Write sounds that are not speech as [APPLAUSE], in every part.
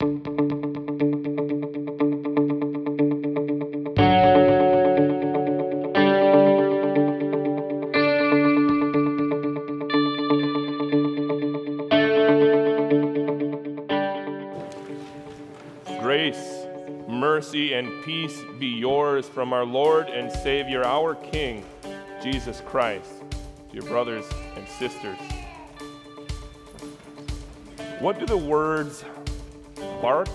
Grace, mercy, and peace be yours from our Lord and Savior, our King, Jesus Christ. Dear brothers and sisters, what do the words bark,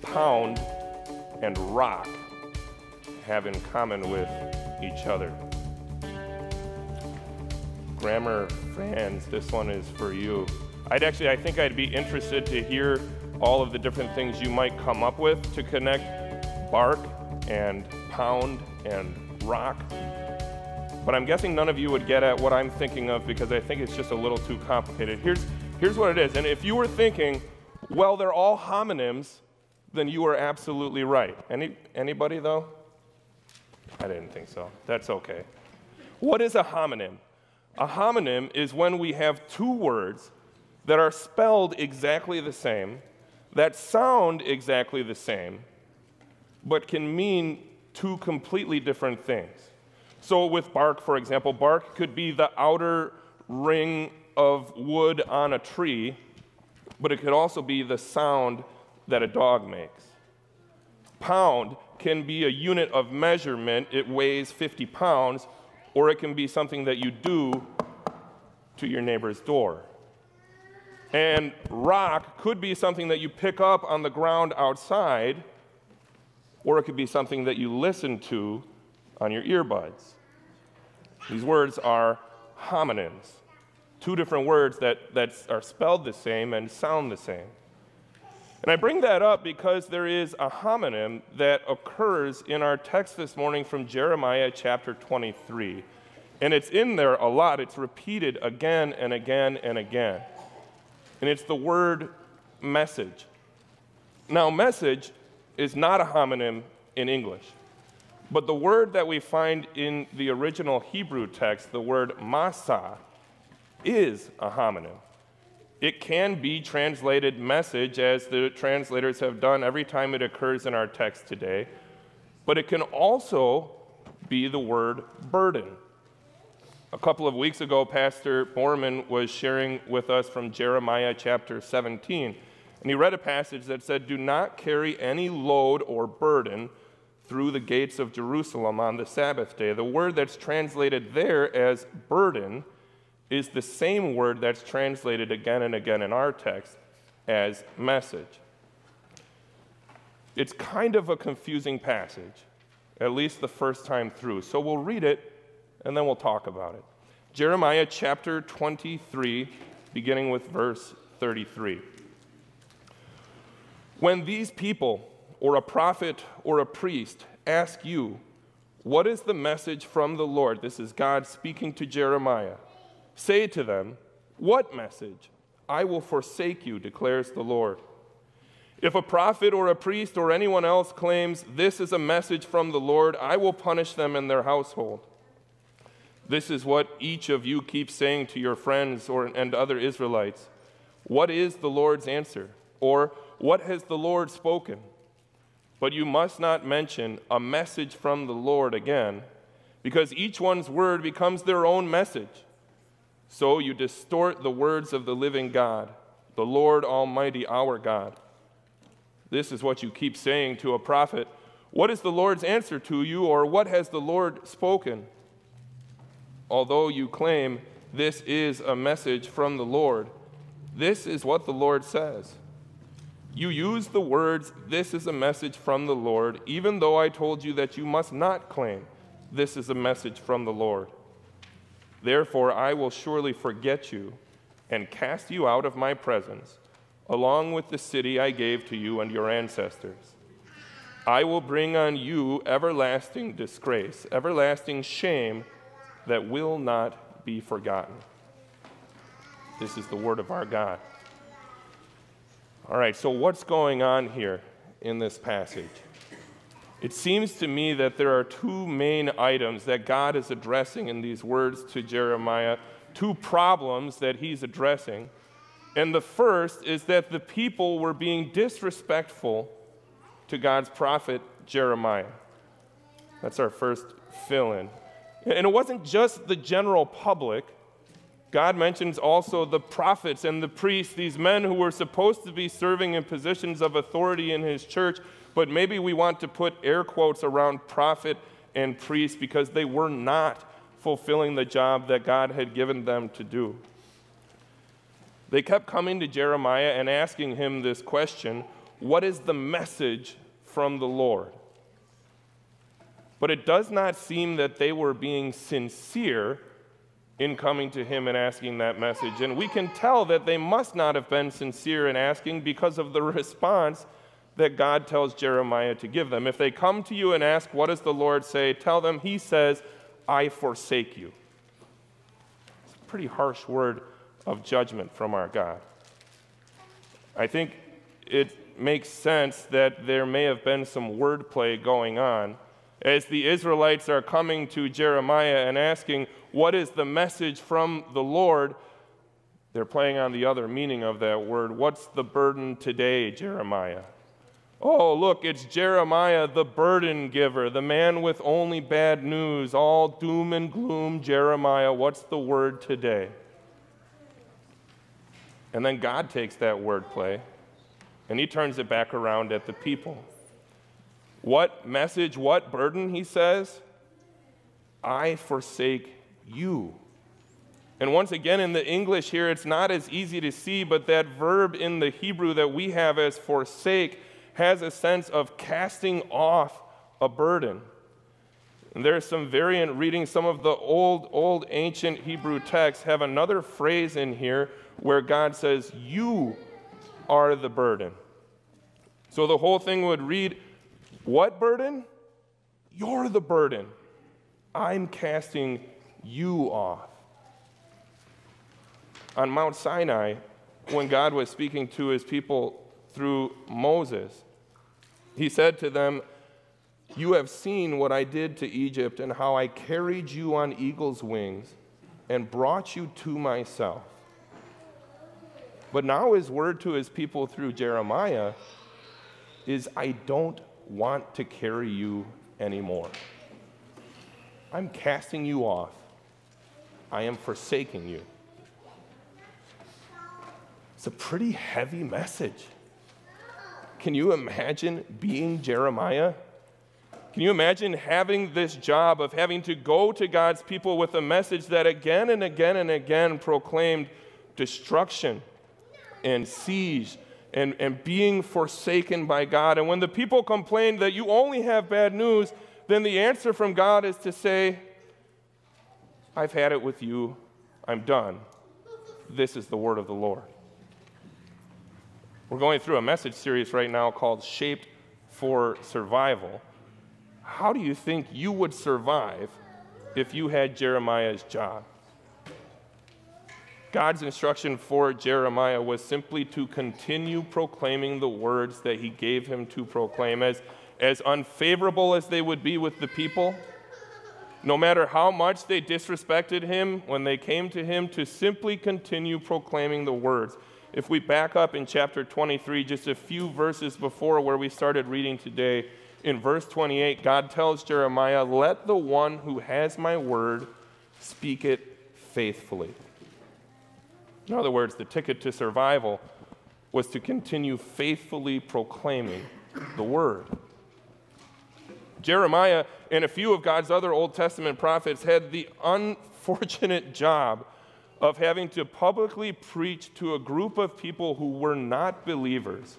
pound, and rock have in common with each other? Grammar fans, this one is for you. I'd actually, I think I'd be interested to hear all of the different things you might come up with to connect bark and pound and rock. But I'm guessing none of you would get at what I'm thinking of because I think it's just a little too complicated. Here's, here's what it is. And if you were thinking, well, they're all homonyms, then you are absolutely right. Any, anybody, though? I didn't think so. That's okay. What is a homonym? A homonym is when we have two words that are spelled exactly the same, that sound exactly the same, but can mean two completely different things. So, with bark, for example, bark could be the outer ring of wood on a tree, but it could also be the sound that a dog makes. Pound can be a unit of measurement, it weighs 50 pounds, or it can be something that you do to your neighbor's door. And rock could be something that you pick up on the ground outside, or it could be something that you listen to on your earbuds. These words are homonyms, two different words that, that are spelled the same and sound the same. And I bring that up because there is a homonym that occurs in our text this morning from Jeremiah chapter 23. And it's in there a lot, it's repeated again and again and again and it's the word message. Now, message is not a homonym in English, but the word that we find in the original Hebrew text, the word masa, is a homonym. It can be translated message, as the translators have done every time it occurs in our text today, but it can also be the word burden. A couple of weeks ago, Pastor Borman was sharing with us from Jeremiah chapter 17. And he read a passage that said, Do not carry any load or burden through the gates of Jerusalem on the Sabbath day. The word that's translated there as burden is the same word that's translated again and again in our text as message. It's kind of a confusing passage, at least the first time through. So we'll read it and then we'll talk about it. Jeremiah chapter 23, beginning with verse 33. When these people, or a prophet or a priest, ask you, What is the message from the Lord? This is God speaking to Jeremiah. Say to them, What message? I will forsake you, declares the Lord. If a prophet or a priest or anyone else claims this is a message from the Lord, I will punish them and their household. This is what each of you keeps saying to your friends or, and other Israelites. What is the Lord's answer? Or what has the Lord spoken? But you must not mention a message from the Lord again, because each one's word becomes their own message. So you distort the words of the living God, the Lord Almighty, our God. This is what you keep saying to a prophet. What is the Lord's answer to you, or what has the Lord spoken? although you claim this is a message from the Lord, this is what the Lord says. You use the words, This is a message from the Lord, even though I told you that you must not claim, This is a message from the Lord. Therefore, I will surely forget you and cast you out of my presence, along with the city I gave to you and your ancestors. I will bring on you everlasting disgrace, everlasting shame that will not be forgotten. This is the word of our God. All right, so what's going on here in this passage? It seems to me that there are two main items that God is addressing in these words to Jeremiah, two problems that he's addressing. And the first is that the people were being disrespectful to God's prophet Jeremiah. That's our first fill in. And it wasn't just the general public. God mentions also the prophets and the priests, these men who were supposed to be serving in positions of authority in his church, but maybe we want to put air quotes around prophet and priest because they were not fulfilling the job that God had given them to do. They kept coming to Jeremiah and asking him this question What is the message from the Lord? But it does not seem that they were being sincere in coming to him and asking that message. And we can tell that they must not have been sincere in asking because of the [LAUGHS] response that God tells Jeremiah to give them. If they come to you and ask, What does the Lord say? tell them, He says, I forsake you. It's a pretty harsh word of judgment from our God. I think it makes sense that there may have been some wordplay going on as the Israelites are coming to Jeremiah and asking, What is the message from the Lord? They're playing on the other meaning of that word. What's the burden today, Jeremiah? Oh, look, it's Jeremiah, the burden giver, the man with only bad news, all doom and gloom. Jeremiah, what's the word today? And then God takes that wordplay and he turns it back around at the people. What message, what burden, he says? I forsake you. And once again, in the English here, it's not as easy to see, but that verb in the Hebrew that we have as forsake has a sense of casting off a burden. And there's some variant reading. Some of the old, old ancient Hebrew texts have another phrase in here where God says, You are the burden. So the whole thing would read, what burden? You're the burden. I'm casting you off. On Mount Sinai, when God was speaking to his people through Moses, he said to them, You have seen what I did to Egypt and how I carried you on eagle's wings and brought you to myself. But now his word to his people through Jeremiah is, I don't want to carry you anymore. I'm casting you off. I am forsaking you. It's a pretty heavy message. Can you imagine being Jeremiah? Can you imagine having this job of having to go to God's people with a message that again and again and again proclaimed destruction and siege and, and being forsaken by God. And when the people complain that you only have bad news, then the answer from God is to say, I've had it with you, I'm done. This is the word of the Lord. We're going through a message series right now called Shaped for Survival. How do you think you would survive if you had Jeremiah's job? God's instruction for Jeremiah was simply to continue proclaiming the words that he gave him to proclaim. As, as unfavorable as they would be with the people, no matter how much they disrespected him when they came to him, to simply continue proclaiming the words. If we back up in chapter 23, just a few verses before where we started reading today, in verse 28, God tells Jeremiah, Let the one who has my word speak it faithfully. In other words, the ticket to survival was to continue faithfully proclaiming the word. Jeremiah and a few of God's other Old Testament prophets had the unfortunate [LAUGHS] job of having to publicly preach to a group of people who were not believers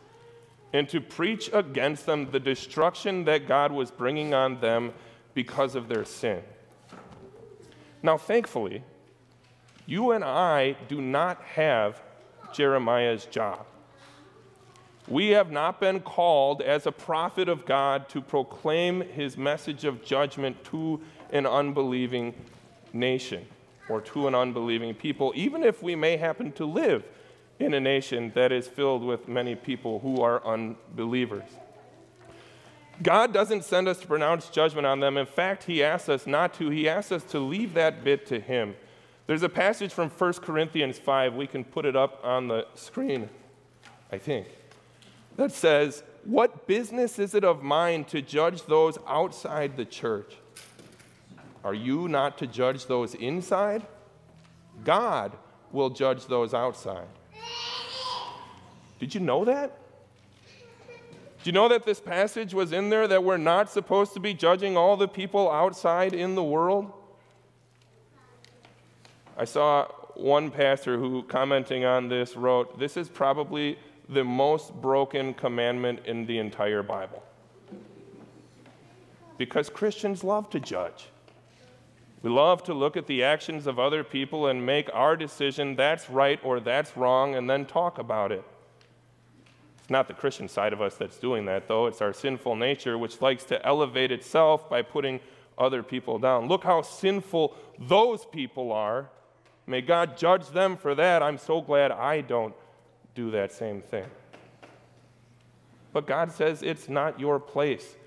and to preach against them the destruction that God was bringing on them because of their sin. Now, thankfully, you and I do not have Jeremiah's job. We have not been called as a prophet of God to proclaim his message of judgment to an unbelieving nation or to an unbelieving people, even if we may happen to live in a nation that is filled with many people who are unbelievers. God doesn't send us to pronounce judgment on them. In fact, He asks us not to. He asks us to leave that bit to Him There's a passage from 1 Corinthians 5, we can put it up on the screen, I think, that says, What business is it of mine to judge those outside the church? Are you not to judge those inside? God will judge those outside. Did you know that? Do you know that this passage was in there that we're not supposed to be judging all the people outside in the world? I saw one pastor who, commenting on this, wrote, This is probably the most broken commandment in the entire Bible. Because Christians love to judge. We love to look at the actions of other people and make our decision that's right or that's wrong and then talk about it. It's not the Christian side of us that's doing that, though. It's our sinful nature, which likes to elevate itself by putting other people down. Look how sinful those people are. May God judge them for that. I'm so glad I don't do that same thing. But God says it's not your place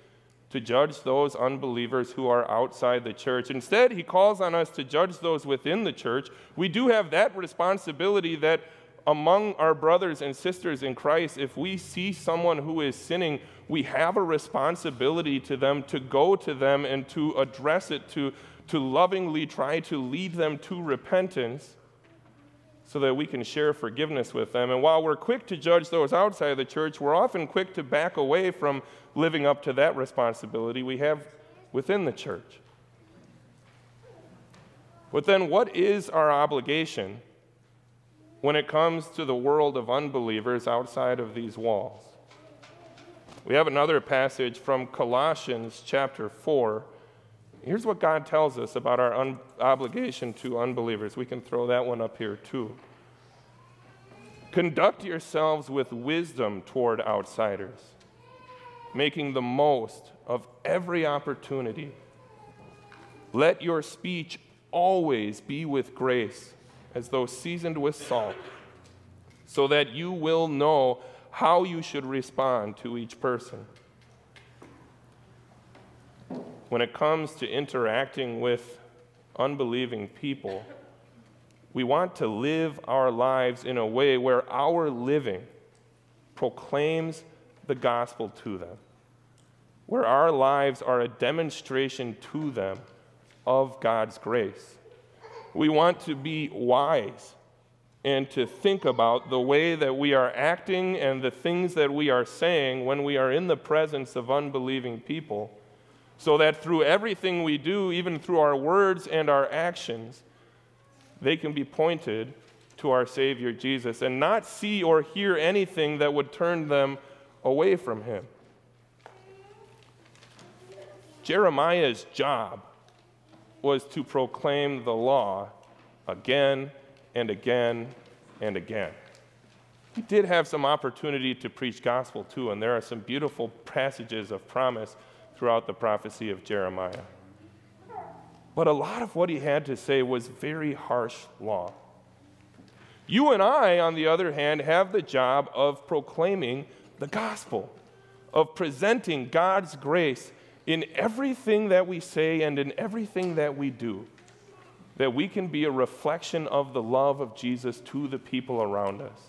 to judge those unbelievers who are outside the church. Instead, He calls on us to judge those within the church. We do have that responsibility that among our brothers and sisters in Christ, if we see someone who is sinning, we have a responsibility to them to go to them and to address it, to, to lovingly try to lead them to repentance so that we can share forgiveness with them. And while we're quick to judge those outside of the church, we're often quick to back away from living up to that responsibility we have within the church. But then, what is our obligation when it comes to the world of unbelievers outside of these walls. We have another passage from Colossians chapter 4. Here's what God tells us about our un- obligation to unbelievers. We can throw that one up here too. Conduct yourselves with wisdom toward outsiders, making the most of every opportunity. Let your speech always be with grace as though seasoned with salt, so that you will know how you should respond to each person. When it comes to interacting with unbelieving people, we want to live our lives in a way where our living proclaims the gospel to them, where our lives are a demonstration to them of God's grace. We want to be wise and to think about the way that we are acting and the things that we are saying when we are in the presence of unbelieving people, so that through everything we do, even through our words and our actions, they can be pointed to our Savior Jesus and not see or hear anything that would turn them away from Him. Jeremiah's job was to proclaim the law again and again and again. He did have some opportunity to preach gospel too, and there are some beautiful passages of promise throughout the prophecy of Jeremiah. But a lot of what he had to say was very harsh law. You and I, on the other hand, have the job of proclaiming the gospel, of presenting God's grace in everything that we say and in everything that we do, that we can be a reflection of the love of Jesus to the people around us.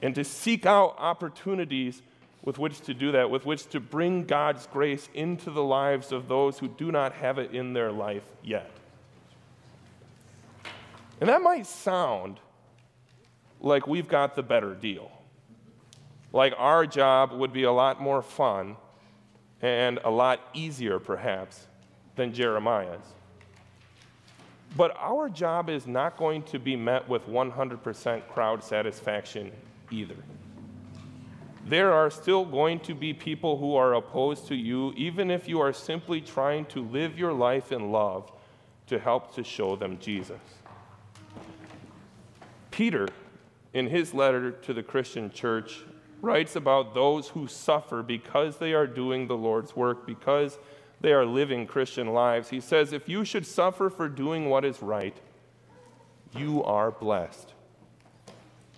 And to seek out opportunities with which to do that, with which to bring God's grace into the lives of those who do not have it in their life yet. And that might sound like we've got the better deal. Like our job would be a lot more fun and a lot easier, perhaps, than Jeremiah's. But our job is not going to be met with 100% crowd satisfaction either. There are still going to be people who are opposed to you, even if you are simply trying to live your life in love to help to show them Jesus. Peter, in his letter to the Christian church, writes about those who suffer because they are doing the Lord's work, because they are living Christian lives. He says, If you should suffer for doing what is right, you are blessed.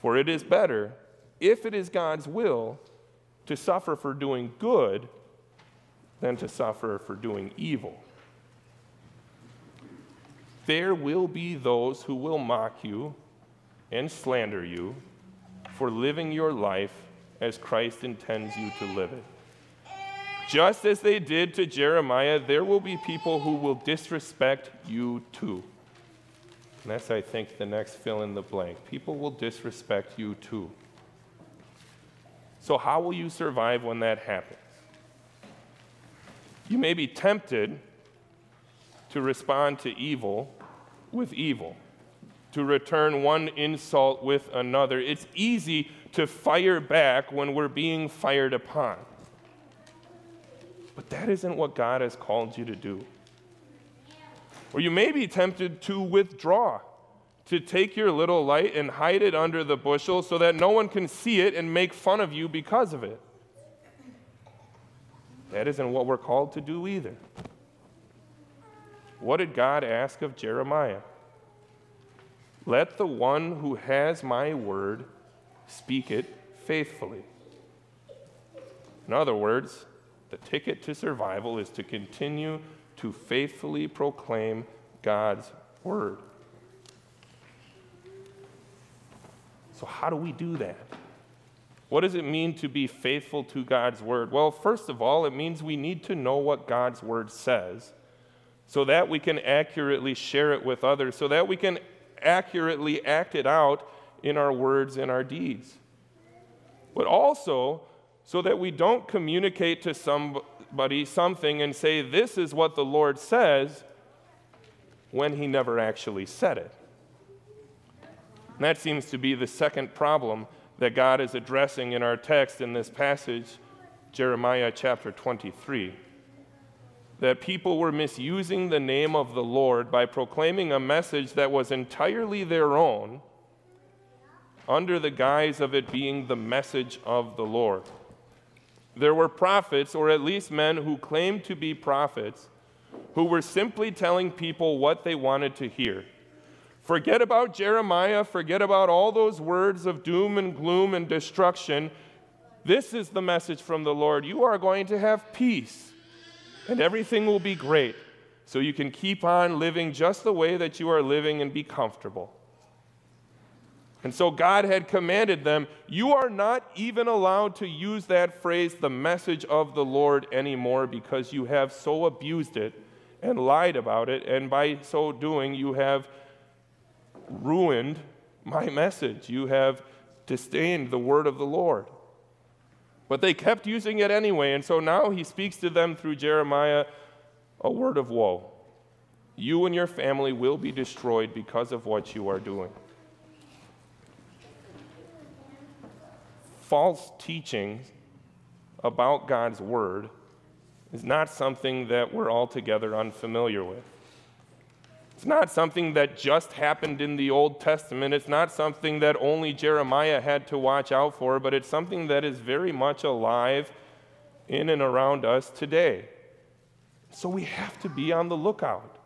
For it is better, if it is God's will, to suffer for doing good than to suffer for doing evil. There will be those who will mock you and slander you for living your life as Christ intends you to live it. Just as they did to Jeremiah, there will be people who will disrespect you too. And that's, I think, the next fill in the blank. People will disrespect you too. So, how will you survive when that happens? You may be tempted to respond to evil with evil, to return one insult with another. It's easy to fire back when we're being fired upon. But that isn't what God has called you to do. Or you may be tempted to withdraw, to take your little light and hide it under the bushel so that no one can see it and make fun of you because of it. That isn't what we're called to do either. What did God ask of Jeremiah? Let the one who has my word speak it faithfully. In other words, the ticket to survival is to continue to faithfully proclaim God's word. So, how do we do that? What does it mean to be faithful to God's word? Well, first of all, it means we need to know what God's word says so that we can accurately share it with others, so that we can accurately act it out in our words and our deeds. But also, so that we don't communicate to somebody something and say, This is what the Lord says, when He never actually said it. And that seems to be the second problem that God is addressing in our text in this passage, Jeremiah chapter 23 that people were misusing the name of the Lord by proclaiming a message that was entirely their own under the guise of it being the message of the Lord. There were prophets, or at least men who claimed to be prophets, who were simply telling people what they wanted to hear. Forget about Jeremiah, forget about all those words of doom and gloom and destruction. This is the message from the Lord. You are going to have peace and everything will be great. So you can keep on living just the way that you are living and be comfortable. And so God had commanded them, You are not even allowed to use that phrase, the message of the Lord, anymore because you have so abused it and lied about it. And by so doing, you have ruined my message. You have disdained the word of the Lord. But they kept using it anyway, and so now he speaks to them through Jeremiah a word of woe. You and your family will be destroyed because of what you are doing. False teaching about God's word is not something that we're altogether unfamiliar with. It's not something that just happened in the Old Testament. It's not something that only Jeremiah had to watch out for, but it's something that is very much alive in and around us today. So we have to be on the lookout.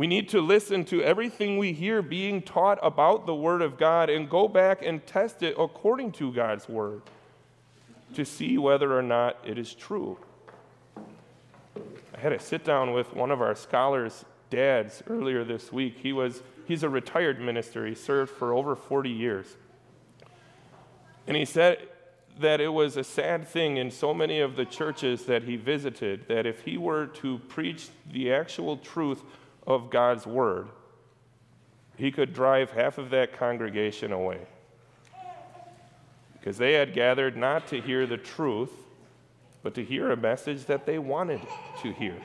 We need to listen to everything we hear being taught about the Word of God and go back and test it according to God's Word to see whether or not it is true. I had a sit down with one of our scholars dads earlier this week. He was, he's a retired minister. He served for over 40 years. And he said that it was a sad thing in so many of the churches that he visited that if he were to preach the actual truth of God's word, he could drive half of that congregation away. Because they had gathered not to hear the truth, but to hear a message that they wanted to hear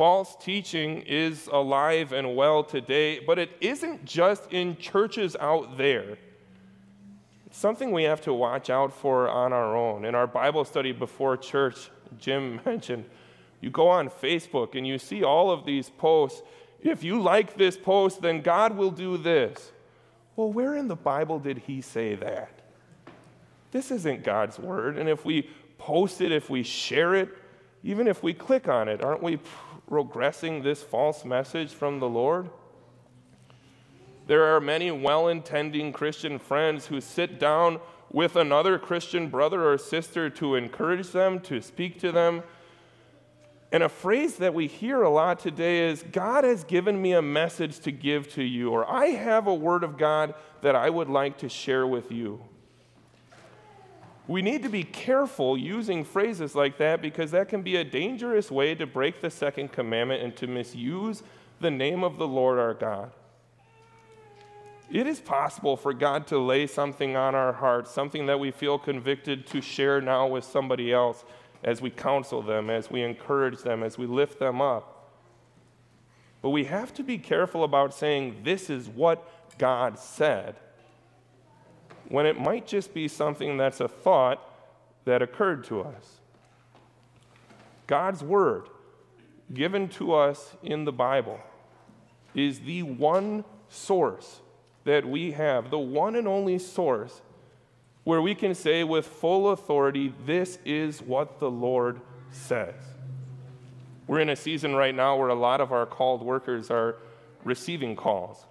false teaching is alive and well today, but it isn't just in churches out there. It's something we have to watch out for on our own. In our Bible study before church, Jim [LAUGHS] mentioned You go on Facebook and you see all of these posts. If you like this post, then God will do this. Well, where in the Bible did he say that? This isn't God's word. And if we post it, if we share it, even if we click on it, aren't we progressing this false message from the Lord? There are many well intending Christian friends who sit down with another Christian brother or sister to encourage them, to speak to them. And a phrase that we hear a lot today is God has given me a message to give to you, or I have a word of God that I would like to share with you. We need to be careful using phrases like that because that can be a dangerous way to break the second commandment and to misuse the name of the Lord our God. It is possible for God to lay something on our hearts, something that we feel convicted to share now with somebody else as we counsel them, as we encourage them, as we lift them up. But we have to be careful about saying, This is what God said when it might just be something that's a thought that occurred to us. God's Word, given to us in the Bible, is the one source that we have, the one and only source where we can say with full authority, This is what the Lord says. We're in a season right now where a lot of our called workers are receiving calls.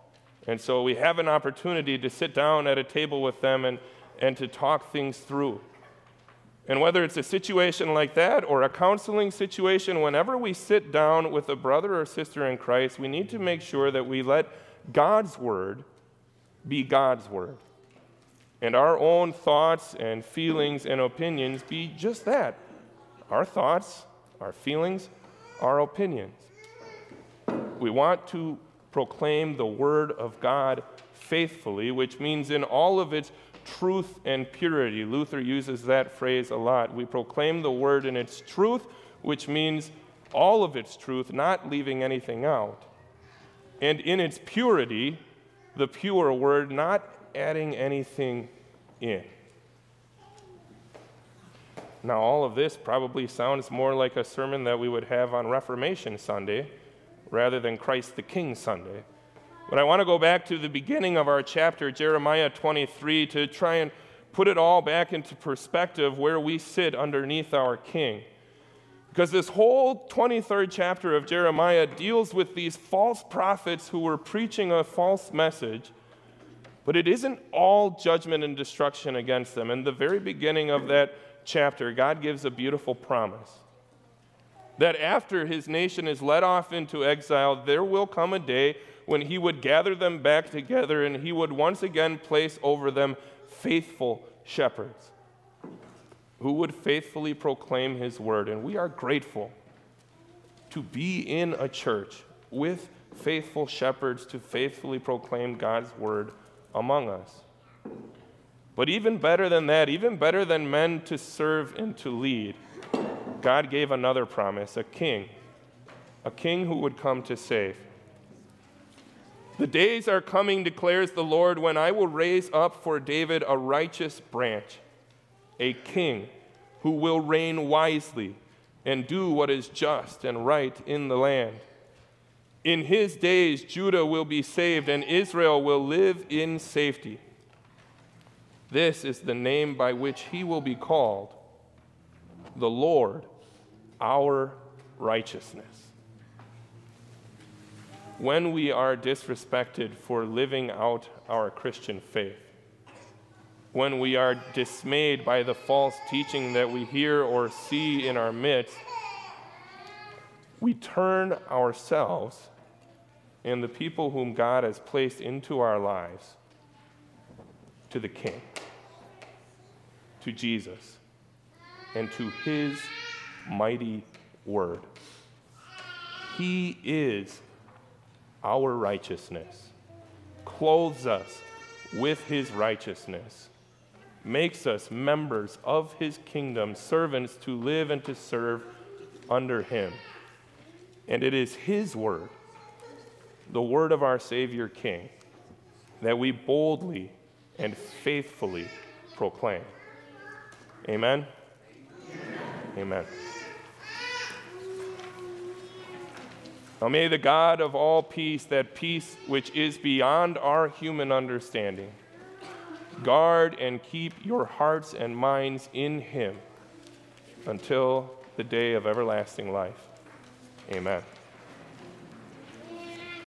And so we have an opportunity to sit down at a table with them and, and to talk things through. And whether it's a situation like that or a counseling situation, whenever we sit down with a brother or sister in Christ, we need to make sure that we let God's word be God's word. And our own thoughts and feelings and opinions be just that our thoughts, our feelings, our opinions. We want to proclaim the word of God faithfully, which means in all of its truth and purity. Luther uses that phrase a lot. We proclaim the word in its truth, which means all of its truth, not leaving anything out. And in its purity, the pure word, not adding anything in. Now, all of this probably sounds more like a sermon that we would have on Reformation Sunday rather than Christ the King Sunday. But I want to go back to the beginning of our chapter, Jeremiah 23, to try and put it all back into perspective where we sit underneath our King. Because this whole 23rd chapter of Jeremiah deals with these false prophets who were preaching a false message, but it isn't all judgment and destruction against them. In the very beginning of that chapter, God gives a beautiful promise that after his nation is led off into exile, there will come a day when he would gather them back together and he would once again place over them faithful shepherds who would faithfully proclaim his word. And we are grateful to be in a church with faithful shepherds to faithfully proclaim God's word among us. But even better than that, even better than men to serve and to lead, God gave another promise a king, a king who would come to save. The days are coming, declares the Lord, when I will raise up for David a righteous branch, a king who will reign wisely and do what is just and right in the land. In his days, Judah will be saved and Israel will live in safety. This is the name by which he will be called the Lord our righteousness. When we are disrespected for living out our Christian faith, when we are dismayed by the false teaching that we hear or see in our midst, we turn ourselves and the people whom God has placed into our lives to the King, to Jesus and to his mighty word. He is our righteousness, clothes us with his righteousness, makes us members of his kingdom, servants to live and to serve under him. And it is his word, the word of our Savior King, that we boldly and faithfully proclaim. Amen. Amen. Now may the God of all peace, that peace which is beyond our human understanding, guard and keep your hearts and minds in Him until the day of everlasting life. Amen.